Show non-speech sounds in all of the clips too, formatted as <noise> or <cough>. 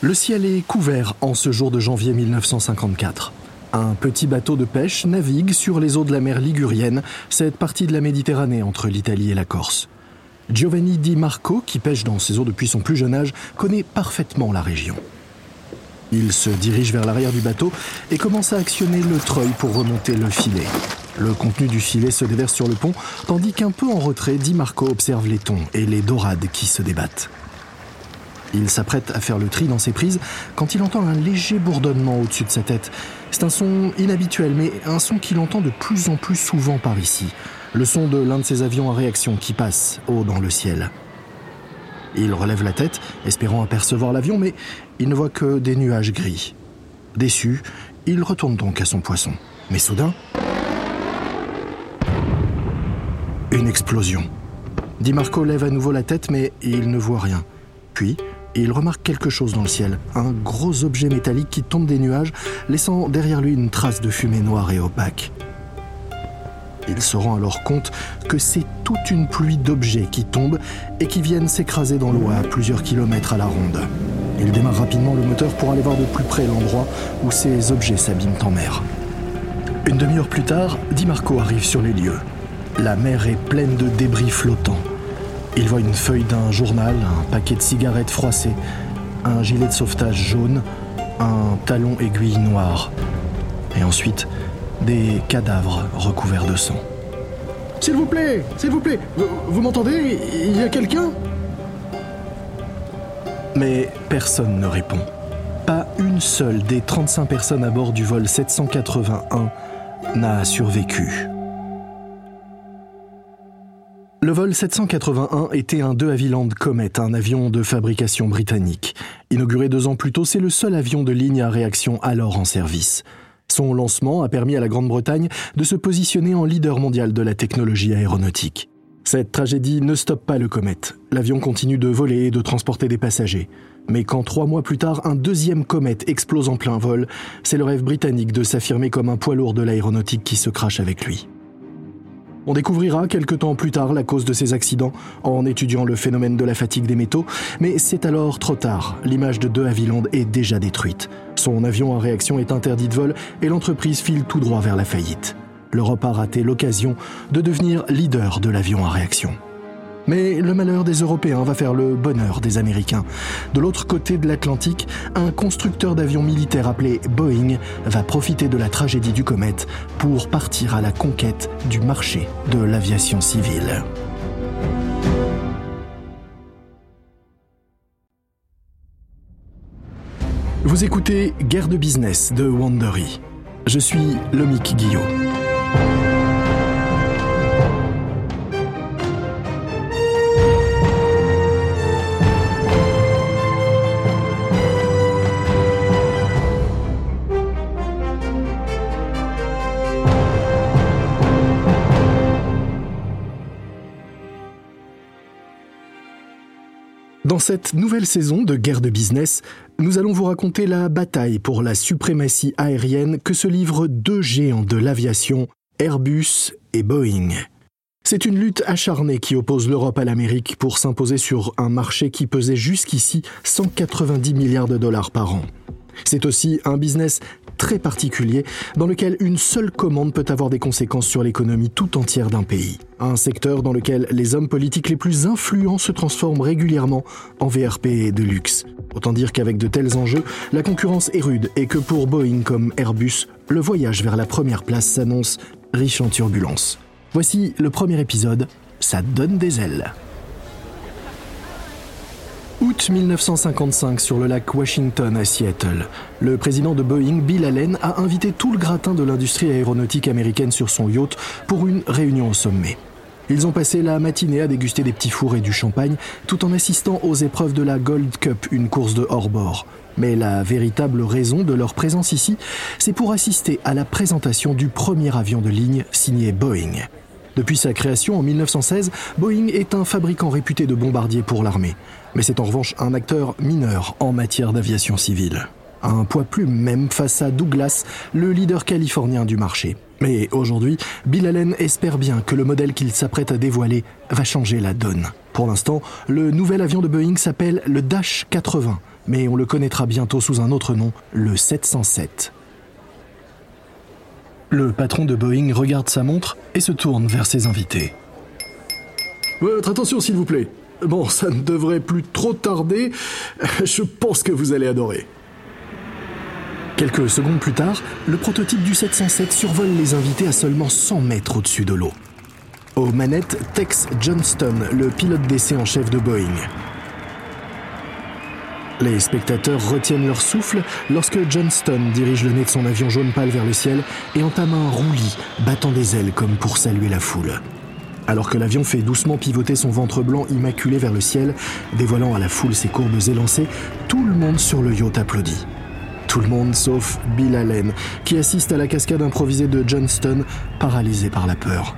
Le ciel est couvert en ce jour de janvier 1954. Un petit bateau de pêche navigue sur les eaux de la mer Ligurienne, cette partie de la Méditerranée entre l'Italie et la Corse. Giovanni Di Marco, qui pêche dans ces eaux depuis son plus jeune âge, connaît parfaitement la région. Il se dirige vers l'arrière du bateau et commence à actionner le treuil pour remonter le filet. Le contenu du filet se déverse sur le pont, tandis qu'un peu en retrait, Di Marco observe les thons et les dorades qui se débattent. Il s'apprête à faire le tri dans ses prises quand il entend un léger bourdonnement au-dessus de sa tête. C'est un son inhabituel, mais un son qu'il entend de plus en plus souvent par ici. Le son de l'un de ses avions à réaction qui passe haut dans le ciel. Il relève la tête, espérant apercevoir l'avion, mais il ne voit que des nuages gris. Déçu, il retourne donc à son poisson. Mais soudain, une explosion. Di Marco lève à nouveau la tête, mais il ne voit rien. Puis, il remarque quelque chose dans le ciel, un gros objet métallique qui tombe des nuages, laissant derrière lui une trace de fumée noire et opaque. Il se rend alors compte que c'est toute une pluie d'objets qui tombent et qui viennent s'écraser dans l'eau à plusieurs kilomètres à la ronde. Il démarre rapidement le moteur pour aller voir de plus près l'endroit où ces objets s'abîment en mer. Une demi-heure plus tard, Di Marco arrive sur les lieux. La mer est pleine de débris flottants. Il voit une feuille d'un journal, un paquet de cigarettes froissées, un gilet de sauvetage jaune, un talon aiguille noir. Et ensuite, des cadavres recouverts de sang. S'il vous plaît, s'il vous plaît, vous, vous m'entendez? Il y a quelqu'un? Mais personne ne répond. Pas une seule des 35 personnes à bord du vol 781 n'a survécu. Le vol 781 était un De Havilland Comet, un avion de fabrication britannique. Inauguré deux ans plus tôt, c'est le seul avion de ligne à réaction alors en service. Son lancement a permis à la Grande-Bretagne de se positionner en leader mondial de la technologie aéronautique. Cette tragédie ne stoppe pas le Comet. L'avion continue de voler et de transporter des passagers. Mais quand trois mois plus tard, un deuxième Comet explose en plein vol, c'est le rêve britannique de s'affirmer comme un poids lourd de l'aéronautique qui se crache avec lui. On découvrira quelque temps plus tard la cause de ces accidents en étudiant le phénomène de la fatigue des métaux, mais c'est alors trop tard. L'image de De Havilland est déjà détruite. Son avion en réaction est interdit de vol et l'entreprise file tout droit vers la faillite. L'Europe a raté l'occasion de devenir leader de l'avion en réaction. Mais le malheur des Européens va faire le bonheur des Américains. De l'autre côté de l'Atlantique, un constructeur d'avions militaires appelé Boeing va profiter de la tragédie du comète pour partir à la conquête du marché de l'aviation civile. Vous écoutez Guerre de business de Wandery. Je suis Lomic Guillot. Cette nouvelle saison de Guerre de business, nous allons vous raconter la bataille pour la suprématie aérienne que se livrent deux géants de l'aviation, Airbus et Boeing. C'est une lutte acharnée qui oppose l'Europe à l'Amérique pour s'imposer sur un marché qui pesait jusqu'ici 190 milliards de dollars par an. C'est aussi un business très particulier dans lequel une seule commande peut avoir des conséquences sur l'économie tout entière d'un pays. Un secteur dans lequel les hommes politiques les plus influents se transforment régulièrement en VRP de luxe. Autant dire qu'avec de tels enjeux, la concurrence est rude et que pour Boeing comme Airbus, le voyage vers la première place s'annonce riche en turbulences. Voici le premier épisode, ça donne des ailes. Août 1955 sur le lac Washington à Seattle. Le président de Boeing, Bill Allen, a invité tout le gratin de l'industrie aéronautique américaine sur son yacht pour une réunion au sommet. Ils ont passé la matinée à déguster des petits fours et du champagne tout en assistant aux épreuves de la Gold Cup, une course de hors-bord. Mais la véritable raison de leur présence ici, c'est pour assister à la présentation du premier avion de ligne signé Boeing. Depuis sa création en 1916, Boeing est un fabricant réputé de bombardiers pour l'armée. Mais c'est en revanche un acteur mineur en matière d'aviation civile. Un poids plume même face à Douglas, le leader californien du marché. Mais aujourd'hui, Bill Allen espère bien que le modèle qu'il s'apprête à dévoiler va changer la donne. Pour l'instant, le nouvel avion de Boeing s'appelle le Dash 80, mais on le connaîtra bientôt sous un autre nom, le 707. Le patron de Boeing regarde sa montre et se tourne vers ses invités. Votre attention, s'il vous plaît. Bon, ça ne devrait plus trop tarder. <laughs> Je pense que vous allez adorer. Quelques secondes plus tard, le prototype du 707 survole les invités à seulement 100 mètres au-dessus de l'eau. Aux manettes, Tex Johnston, le pilote d'essai en chef de Boeing. Les spectateurs retiennent leur souffle lorsque Johnston dirige le nez de son avion jaune pâle vers le ciel et entame un roulis, battant des ailes comme pour saluer la foule. Alors que l'avion fait doucement pivoter son ventre blanc immaculé vers le ciel, dévoilant à la foule ses courbes élancées, tout le monde sur le yacht applaudit. Tout le monde sauf Bill Allen, qui assiste à la cascade improvisée de Johnston, paralysé par la peur.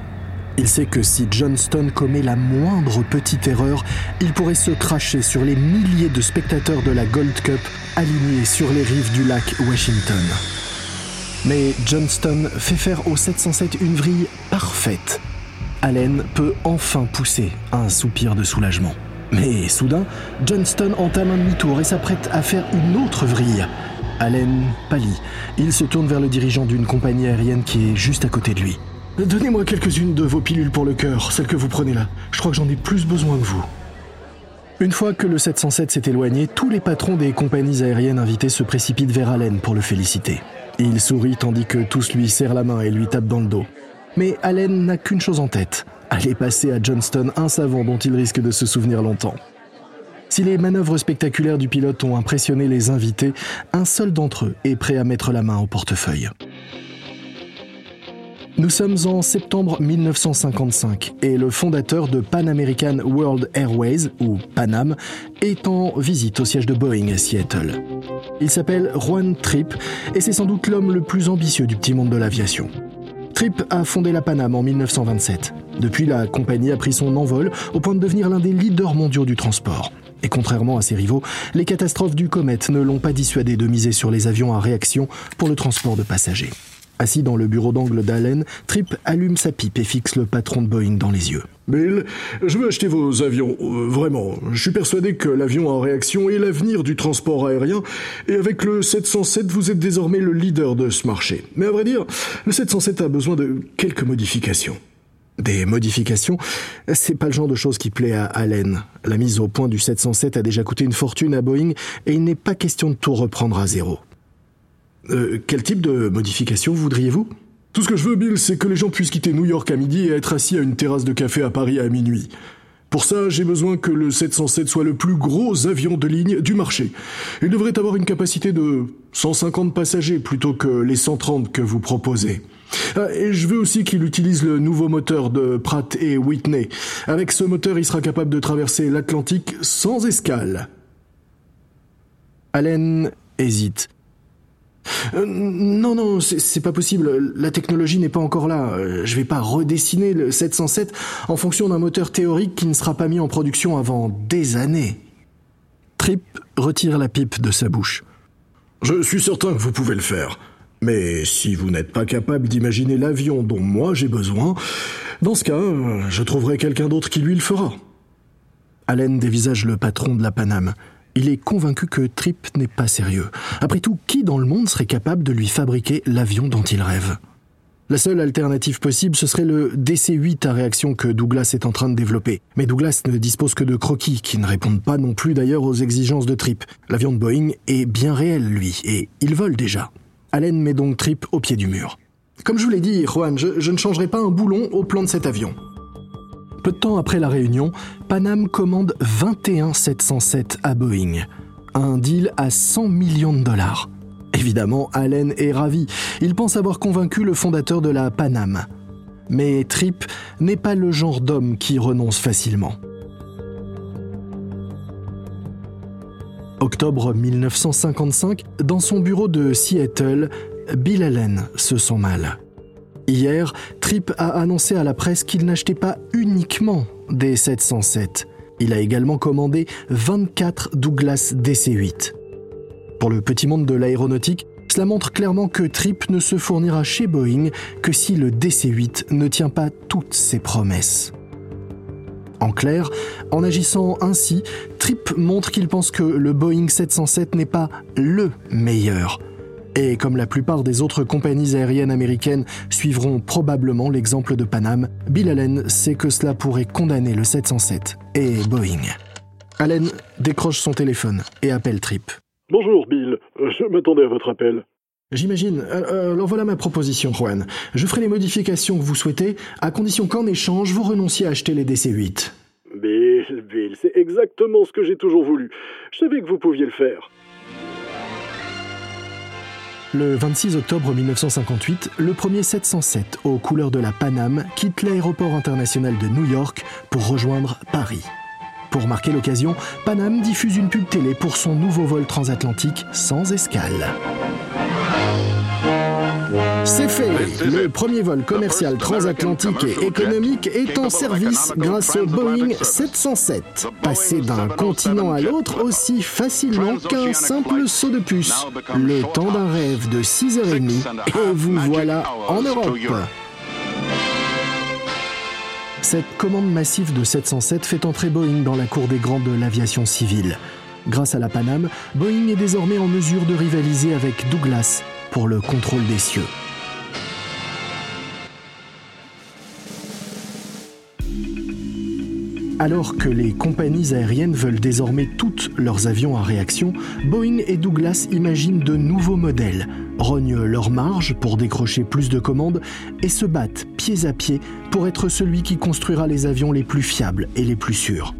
Il sait que si Johnston commet la moindre petite erreur, il pourrait se cracher sur les milliers de spectateurs de la Gold Cup alignés sur les rives du lac Washington. Mais Johnston fait faire au 707 une vrille parfaite. Allen peut enfin pousser un soupir de soulagement. Mais soudain, Johnston entame un demi-tour et s'apprête à faire une autre vrille. Allen pâlit. Il se tourne vers le dirigeant d'une compagnie aérienne qui est juste à côté de lui. Donnez-moi quelques-unes de vos pilules pour le cœur, celles que vous prenez là. Je crois que j'en ai plus besoin que vous. Une fois que le 707 s'est éloigné, tous les patrons des compagnies aériennes invitées se précipitent vers Allen pour le féliciter. Il sourit tandis que tous lui serrent la main et lui tapent dans le dos. Mais Allen n'a qu'une chose en tête aller passer à Johnston un savant dont il risque de se souvenir longtemps. Si les manœuvres spectaculaires du pilote ont impressionné les invités, un seul d'entre eux est prêt à mettre la main au portefeuille. Nous sommes en septembre 1955 et le fondateur de Pan American World Airways, ou Panam, est en visite au siège de Boeing à Seattle. Il s'appelle Juan Tripp et c'est sans doute l'homme le plus ambitieux du petit monde de l'aviation. Tripp a fondé la Panam en 1927. Depuis, la compagnie a pris son envol au point de devenir l'un des leaders mondiaux du transport. Et contrairement à ses rivaux, les catastrophes du comète ne l'ont pas dissuadé de miser sur les avions à réaction pour le transport de passagers. Assis dans le bureau d'angle d'Allen, Tripp allume sa pipe et fixe le patron de Boeing dans les yeux. Bill, je veux acheter vos avions, euh, vraiment. Je suis persuadé que l'avion en réaction est l'avenir du transport aérien, et avec le 707, vous êtes désormais le leader de ce marché. Mais à vrai dire, le 707 a besoin de quelques modifications. Des modifications C'est pas le genre de choses qui plaît à Allen. La mise au point du 707 a déjà coûté une fortune à Boeing, et il n'est pas question de tout reprendre à zéro. Euh, quel type de modification voudriez-vous? Tout ce que je veux, Bill, c'est que les gens puissent quitter New York à midi et être assis à une terrasse de café à Paris à minuit. Pour ça, j'ai besoin que le 707 soit le plus gros avion de ligne du marché. Il devrait avoir une capacité de 150 passagers plutôt que les 130 que vous proposez. Ah, et je veux aussi qu'il utilise le nouveau moteur de Pratt et Whitney. Avec ce moteur, il sera capable de traverser l'Atlantique sans escale. Allen hésite. Euh, non, non, c'est pas possible. La technologie n'est pas encore là. Euh, je vais pas redessiner le 707 en fonction d'un moteur théorique qui ne sera pas mis en production avant des années. Tripp retire la pipe de sa bouche. Je suis certain que vous pouvez le faire. Mais si vous n'êtes pas capable d'imaginer l'avion dont moi j'ai besoin, dans ce cas, euh, je trouverai quelqu'un d'autre qui lui le fera. Allen dévisage le patron de la Paname. Il est convaincu que Tripp n'est pas sérieux. Après tout, qui dans le monde serait capable de lui fabriquer l'avion dont il rêve? La seule alternative possible, ce serait le DC-8 à réaction que Douglas est en train de développer. Mais Douglas ne dispose que de croquis, qui ne répondent pas non plus d'ailleurs aux exigences de Tripp. L'avion de Boeing est bien réel, lui, et il vole déjà. Allen met donc Tripp au pied du mur. Comme je vous l'ai dit, Juan, je, je ne changerai pas un boulon au plan de cet avion. Peu de temps après la réunion, Panam commande 21 707 à Boeing. Un deal à 100 millions de dollars. Évidemment, Allen est ravi. Il pense avoir convaincu le fondateur de la Panam. Mais Tripp n'est pas le genre d'homme qui renonce facilement. Octobre 1955, dans son bureau de Seattle, Bill Allen se sent mal. Hier, Tripp a annoncé à la presse qu'il n'achetait pas uniquement des 707. Il a également commandé 24 Douglas DC-8. Pour le petit monde de l'aéronautique, cela montre clairement que Tripp ne se fournira chez Boeing que si le DC-8 ne tient pas toutes ses promesses. En clair, en agissant ainsi, Tripp montre qu'il pense que le Boeing 707 n'est pas LE meilleur. Et comme la plupart des autres compagnies aériennes américaines suivront probablement l'exemple de Panam, Bill Allen sait que cela pourrait condamner le 707 et Boeing. Allen décroche son téléphone et appelle Tripp. Bonjour Bill, je m'attendais à votre appel. J'imagine. Euh, euh, alors voilà ma proposition, Juan. Je ferai les modifications que vous souhaitez, à condition qu'en échange, vous renonciez à acheter les DC-8. Bill, Bill, c'est exactement ce que j'ai toujours voulu. Je savais que vous pouviez le faire. Le 26 octobre 1958, le premier 707 aux couleurs de la Paname quitte l'aéroport international de New York pour rejoindre Paris. Pour marquer l'occasion, Panam diffuse une pub télé pour son nouveau vol transatlantique sans escale. C'est fait Le premier vol commercial transatlantique et économique est en service grâce au Boeing 707. Passé d'un continent à l'autre aussi facilement qu'un simple saut de puce. Le temps d'un rêve de 6h30 et vous voilà en Europe. Cette commande massive de 707 fait entrer Boeing dans la cour des grands de l'aviation civile. Grâce à la Paname, Boeing est désormais en mesure de rivaliser avec Douglas pour le contrôle des cieux. Alors que les compagnies aériennes veulent désormais toutes leurs avions à réaction, Boeing et Douglas imaginent de nouveaux modèles, rognent leurs marges pour décrocher plus de commandes et se battent pieds à pied pour être celui qui construira les avions les plus fiables et les plus sûrs.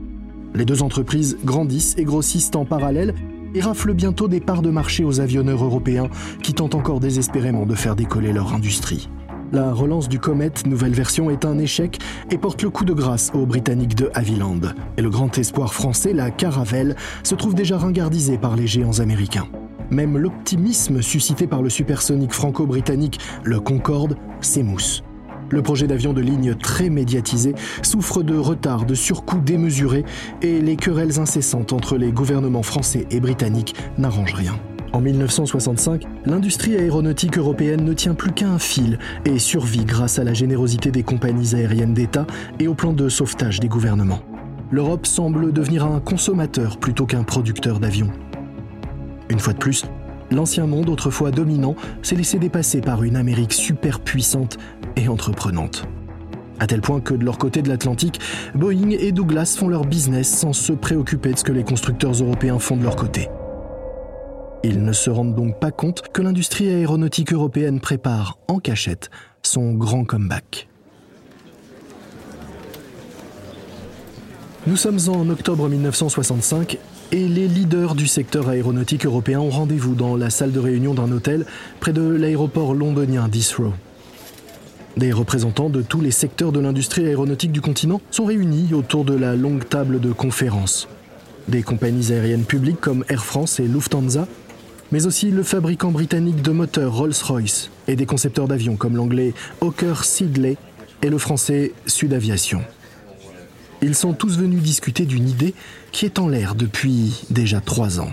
Les deux entreprises grandissent et grossissent en parallèle et raflent bientôt des parts de marché aux avionneurs européens qui tentent encore désespérément de faire décoller leur industrie. La relance du Comet, nouvelle version, est un échec et porte le coup de grâce aux Britanniques de Havilland. Et le grand espoir français, la Caravelle, se trouve déjà ringardisé par les géants américains. Même l'optimisme suscité par le supersonique franco-britannique, le Concorde, s'émousse. Le projet d'avion de ligne très médiatisé souffre de retards, de surcoûts démesurés et les querelles incessantes entre les gouvernements français et britanniques n'arrangent rien. En 1965, l'industrie aéronautique européenne ne tient plus qu'à un fil et survit grâce à la générosité des compagnies aériennes d'État et au plan de sauvetage des gouvernements. L'Europe semble devenir un consommateur plutôt qu'un producteur d'avions. Une fois de plus, l'ancien monde, autrefois dominant, s'est laissé dépasser par une Amérique super puissante et entreprenante. À tel point que de leur côté de l'Atlantique, Boeing et Douglas font leur business sans se préoccuper de ce que les constructeurs européens font de leur côté. Ils ne se rendent donc pas compte que l'industrie aéronautique européenne prépare, en cachette, son grand comeback. Nous sommes en octobre 1965 et les leaders du secteur aéronautique européen ont rendez-vous dans la salle de réunion d'un hôtel près de l'aéroport londonien d'Heathrow. Des représentants de tous les secteurs de l'industrie aéronautique du continent sont réunis autour de la longue table de conférence. Des compagnies aériennes publiques comme Air France et Lufthansa mais aussi le fabricant britannique de moteurs Rolls-Royce et des concepteurs d'avions comme l'anglais Hawker Siddeley et le français Sud Aviation. Ils sont tous venus discuter d'une idée qui est en l'air depuis déjà trois ans.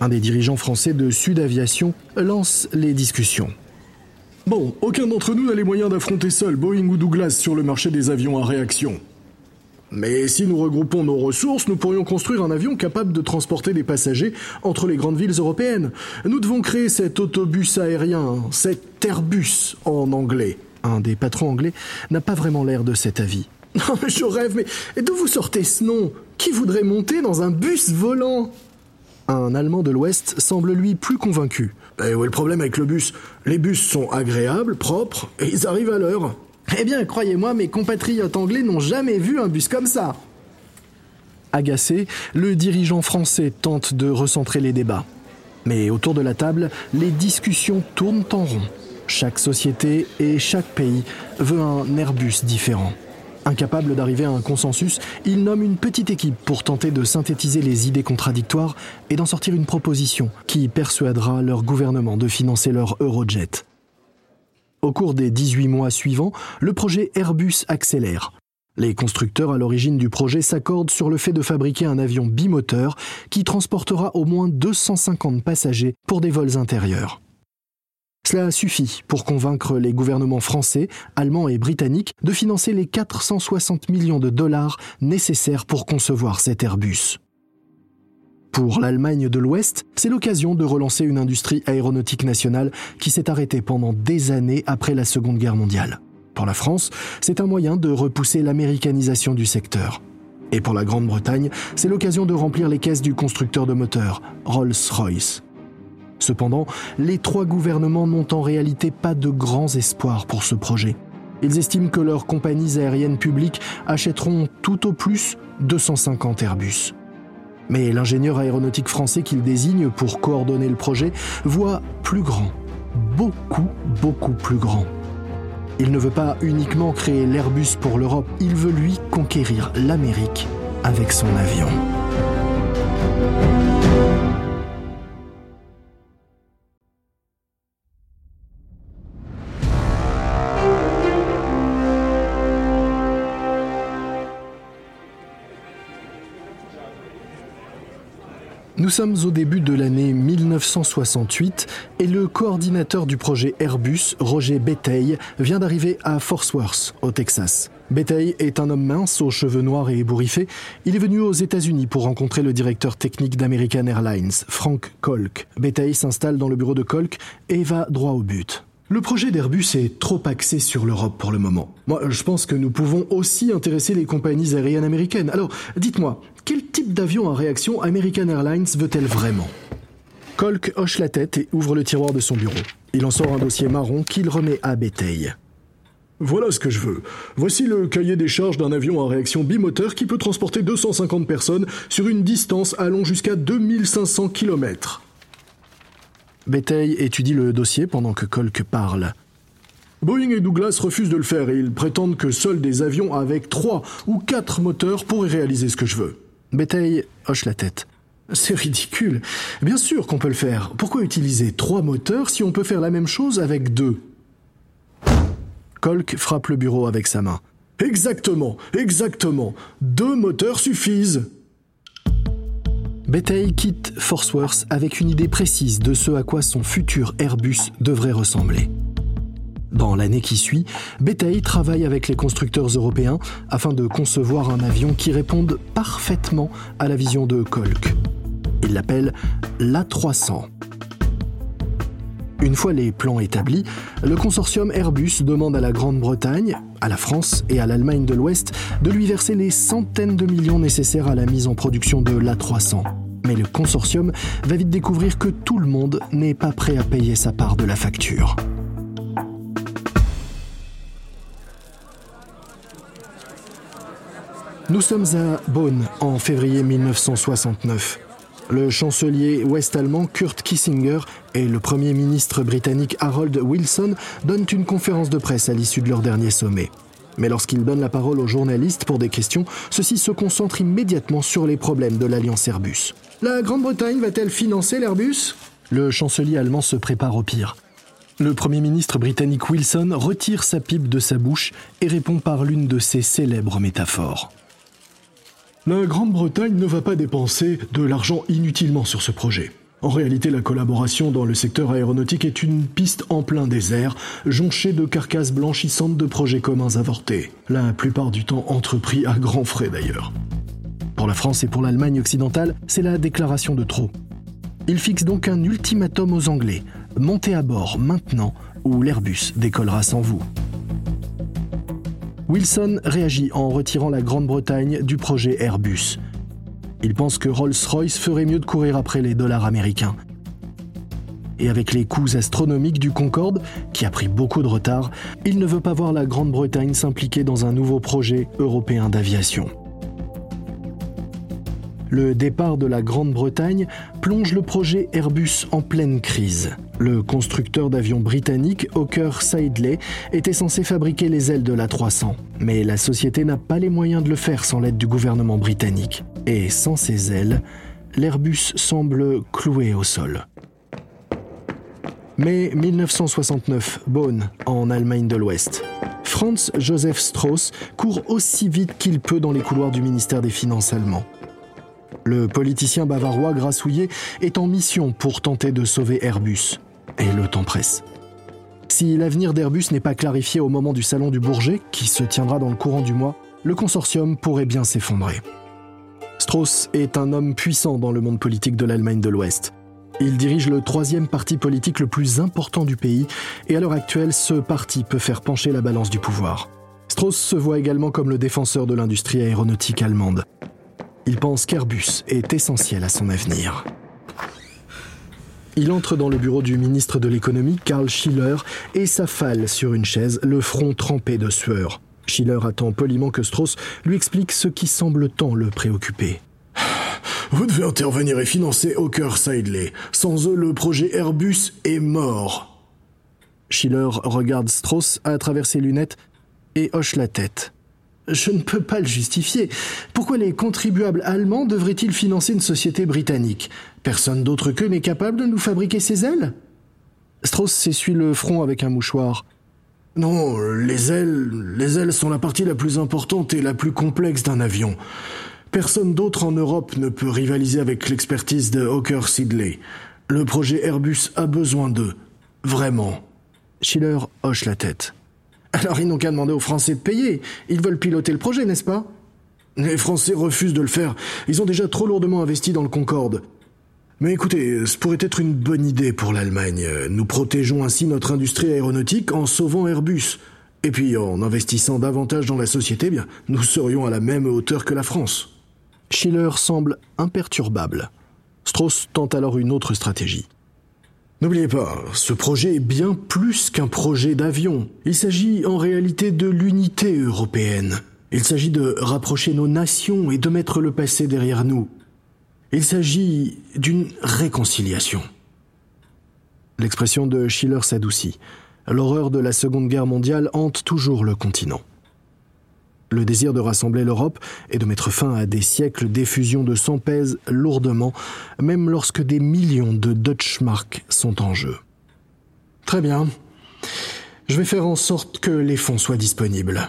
Un des dirigeants français de Sud Aviation lance les discussions. Bon, aucun d'entre nous n'a les moyens d'affronter seul Boeing ou Douglas sur le marché des avions à réaction. Mais si nous regroupons nos ressources, nous pourrions construire un avion capable de transporter des passagers entre les grandes villes européennes. Nous devons créer cet autobus aérien, cet Airbus en anglais. Un des patrons anglais n'a pas vraiment l'air de cet avis. <laughs> Je rêve, mais d'où vous sortez ce nom? Qui voudrait monter dans un bus volant? Un Allemand de l'Ouest semble lui plus convaincu. Et où est le problème avec le bus? Les bus sont agréables, propres, et ils arrivent à l'heure. Eh bien, croyez-moi, mes compatriotes anglais n'ont jamais vu un bus comme ça. Agacé, le dirigeant français tente de recentrer les débats. Mais autour de la table, les discussions tournent en rond. Chaque société et chaque pays veut un Airbus différent. Incapable d'arriver à un consensus, il nomme une petite équipe pour tenter de synthétiser les idées contradictoires et d'en sortir une proposition qui persuadera leur gouvernement de financer leur Eurojet. Au cours des 18 mois suivants, le projet Airbus accélère. Les constructeurs à l'origine du projet s'accordent sur le fait de fabriquer un avion bimoteur qui transportera au moins 250 passagers pour des vols intérieurs. Cela suffit pour convaincre les gouvernements français, allemands et britanniques de financer les 460 millions de dollars nécessaires pour concevoir cet Airbus. Pour l'Allemagne de l'Ouest, c'est l'occasion de relancer une industrie aéronautique nationale qui s'est arrêtée pendant des années après la Seconde Guerre mondiale. Pour la France, c'est un moyen de repousser l'américanisation du secteur. Et pour la Grande-Bretagne, c'est l'occasion de remplir les caisses du constructeur de moteurs, Rolls-Royce. Cependant, les trois gouvernements n'ont en réalité pas de grands espoirs pour ce projet. Ils estiment que leurs compagnies aériennes publiques achèteront tout au plus 250 Airbus. Mais l'ingénieur aéronautique français qu'il désigne pour coordonner le projet voit plus grand, beaucoup, beaucoup plus grand. Il ne veut pas uniquement créer l'Airbus pour l'Europe, il veut lui conquérir l'Amérique avec son avion. Nous sommes au début de l'année 1968 et le coordinateur du projet Airbus, Roger Béteille, vient d'arriver à Fort Worth, au Texas. Béteille est un homme mince, aux cheveux noirs et ébouriffés. Il est venu aux États-Unis pour rencontrer le directeur technique d'American Airlines, Frank Kolk. Béteille s'installe dans le bureau de Kolk et va droit au but. Le projet d'Airbus est trop axé sur l'Europe pour le moment. Moi, je pense que nous pouvons aussi intéresser les compagnies aériennes américaines. Alors, dites-moi, quel type d'avion à réaction American Airlines veut-elle vraiment Kolk hoche la tête et ouvre le tiroir de son bureau. Il en sort un dossier marron qu'il remet à Béteille. Voilà ce que je veux. Voici le cahier des charges d'un avion à réaction bimoteur qui peut transporter 250 personnes sur une distance allant jusqu'à 2500 km. Béteille étudie le dossier pendant que Kolk parle. Boeing et Douglas refusent de le faire et ils prétendent que seuls des avions avec trois ou quatre moteurs pourraient réaliser ce que je veux. Béteille hoche la tête. C'est ridicule. Bien sûr qu'on peut le faire. Pourquoi utiliser trois moteurs si on peut faire la même chose avec deux? Kolk frappe le bureau avec sa main. Exactement, exactement. Deux moteurs suffisent. Béteille quitte Worth avec une idée précise de ce à quoi son futur Airbus devrait ressembler. Dans l'année qui suit, Béteille travaille avec les constructeurs européens afin de concevoir un avion qui réponde parfaitement à la vision de Kolk. Il l'appelle l'A300. Une fois les plans établis, le consortium Airbus demande à la Grande-Bretagne, à la France et à l'Allemagne de l'Ouest de lui verser les centaines de millions nécessaires à la mise en production de l'A300. Mais le consortium va vite découvrir que tout le monde n'est pas prêt à payer sa part de la facture. Nous sommes à Bonn en février 1969. Le chancelier ouest-allemand Kurt Kissinger et le Premier ministre britannique Harold Wilson donnent une conférence de presse à l'issue de leur dernier sommet. Mais lorsqu'ils donnent la parole aux journalistes pour des questions, ceux-ci se concentrent immédiatement sur les problèmes de l'alliance Airbus. La Grande-Bretagne va-t-elle financer l'Airbus? Le chancelier allemand se prépare au pire. Le Premier ministre britannique Wilson retire sa pipe de sa bouche et répond par l'une de ses célèbres métaphores. La Grande-Bretagne ne va pas dépenser de l'argent inutilement sur ce projet. En réalité, la collaboration dans le secteur aéronautique est une piste en plein désert, jonchée de carcasses blanchissantes de projets communs avortés, la plupart du temps entrepris à grands frais d'ailleurs. Pour la France et pour l'Allemagne occidentale, c'est la déclaration de trop. Il fixe donc un ultimatum aux Anglais. Montez à bord maintenant ou l'Airbus décollera sans vous. Wilson réagit en retirant la Grande-Bretagne du projet Airbus. Il pense que Rolls-Royce ferait mieux de courir après les dollars américains. Et avec les coûts astronomiques du Concorde, qui a pris beaucoup de retard, il ne veut pas voir la Grande-Bretagne s'impliquer dans un nouveau projet européen d'aviation. Le départ de la Grande-Bretagne plonge le projet Airbus en pleine crise. Le constructeur d'avions britannique Hawker Siddeley était censé fabriquer les ailes de la 300, mais la société n'a pas les moyens de le faire sans l'aide du gouvernement britannique. Et sans ces ailes, l'Airbus semble cloué au sol. Mai 1969, Bonn, en Allemagne de l'Ouest. Franz Joseph Strauss court aussi vite qu'il peut dans les couloirs du ministère des Finances allemand. Le politicien bavarois grassouillé est en mission pour tenter de sauver Airbus. Et le temps presse. Si l'avenir d'Airbus n'est pas clarifié au moment du salon du Bourget, qui se tiendra dans le courant du mois, le consortium pourrait bien s'effondrer. Strauss est un homme puissant dans le monde politique de l'Allemagne de l'Ouest. Il dirige le troisième parti politique le plus important du pays, et à l'heure actuelle, ce parti peut faire pencher la balance du pouvoir. Strauss se voit également comme le défenseur de l'industrie aéronautique allemande. Il pense qu'Airbus est essentiel à son avenir. Il entre dans le bureau du ministre de l'économie, Karl Schiller, et s'affale sur une chaise, le front trempé de sueur. Schiller attend poliment que Strauss lui explique ce qui semble tant le préoccuper. Vous devez intervenir et financer Hawker Sidley. Sans eux, le projet Airbus est mort. Schiller regarde Strauss à travers ses lunettes et hoche la tête. Je ne peux pas le justifier. Pourquoi les contribuables allemands devraient-ils financer une société britannique? Personne d'autre qu'eux n'est capable de nous fabriquer ces ailes? Strauss s'essuie le front avec un mouchoir. Non, les ailes, les ailes sont la partie la plus importante et la plus complexe d'un avion. Personne d'autre en Europe ne peut rivaliser avec l'expertise de Hawker Sidley. Le projet Airbus a besoin d'eux. Vraiment. Schiller hoche la tête. Alors ils n'ont qu'à demander aux Français de payer. Ils veulent piloter le projet, n'est-ce pas? Les Français refusent de le faire. Ils ont déjà trop lourdement investi dans le Concorde. Mais écoutez, ce pourrait être une bonne idée pour l'Allemagne. Nous protégeons ainsi notre industrie aéronautique en sauvant Airbus. Et puis en investissant davantage dans la société, bien, nous serions à la même hauteur que la France. Schiller semble imperturbable. Strauss tente alors une autre stratégie. N'oubliez pas, ce projet est bien plus qu'un projet d'avion. Il s'agit en réalité de l'unité européenne. Il s'agit de rapprocher nos nations et de mettre le passé derrière nous. Il s'agit d'une réconciliation. L'expression de Schiller s'adoucit. L'horreur de la Seconde Guerre mondiale hante toujours le continent. Le désir de rassembler l'Europe et de mettre fin à des siècles d'effusion de sang pèse lourdement, même lorsque des millions de Deutschmark sont en jeu. Très bien. Je vais faire en sorte que les fonds soient disponibles.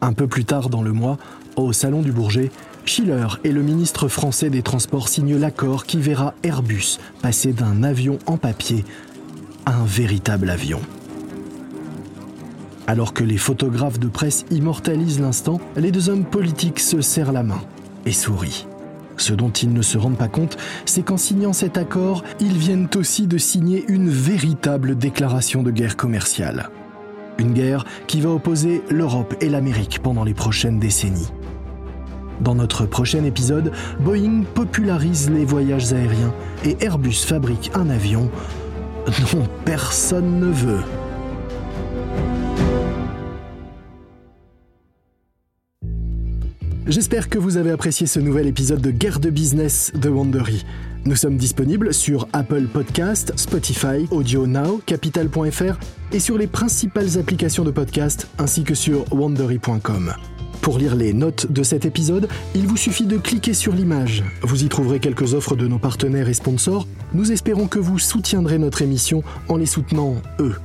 Un peu plus tard dans le mois, au Salon du Bourget, Schiller et le ministre français des Transports signent l'accord qui verra Airbus passer d'un avion en papier à un véritable avion. Alors que les photographes de presse immortalisent l'instant, les deux hommes politiques se serrent la main et sourient. Ce dont ils ne se rendent pas compte, c'est qu'en signant cet accord, ils viennent aussi de signer une véritable déclaration de guerre commerciale. Une guerre qui va opposer l'Europe et l'Amérique pendant les prochaines décennies. Dans notre prochain épisode, Boeing popularise les voyages aériens et Airbus fabrique un avion dont personne ne veut. J'espère que vous avez apprécié ce nouvel épisode de Guerre de business de Wandery. Nous sommes disponibles sur Apple Podcast, Spotify, Audio Now, Capital.fr et sur les principales applications de podcast ainsi que sur wandery.com. Pour lire les notes de cet épisode, il vous suffit de cliquer sur l'image. Vous y trouverez quelques offres de nos partenaires et sponsors. Nous espérons que vous soutiendrez notre émission en les soutenant eux.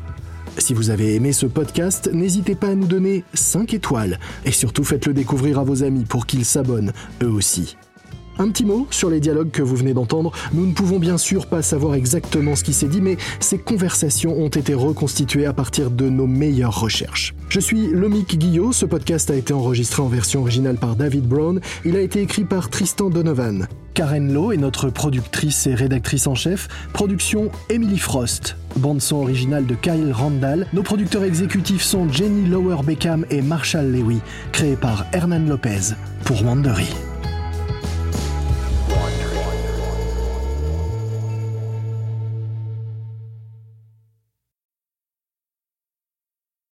Si vous avez aimé ce podcast, n'hésitez pas à nous donner 5 étoiles et surtout faites-le découvrir à vos amis pour qu'ils s'abonnent eux aussi. Un petit mot sur les dialogues que vous venez d'entendre. Nous ne pouvons bien sûr pas savoir exactement ce qui s'est dit, mais ces conversations ont été reconstituées à partir de nos meilleures recherches. Je suis Lomic Guillot, ce podcast a été enregistré en version originale par David Brown, il a été écrit par Tristan Donovan. Karen Lowe est notre productrice et rédactrice en chef, production Emily Frost. Bande son originale de Kyle Randall. Nos producteurs exécutifs sont Jenny Lower Beckham et Marshall Lewy, créés par Hernan Lopez pour Wandery.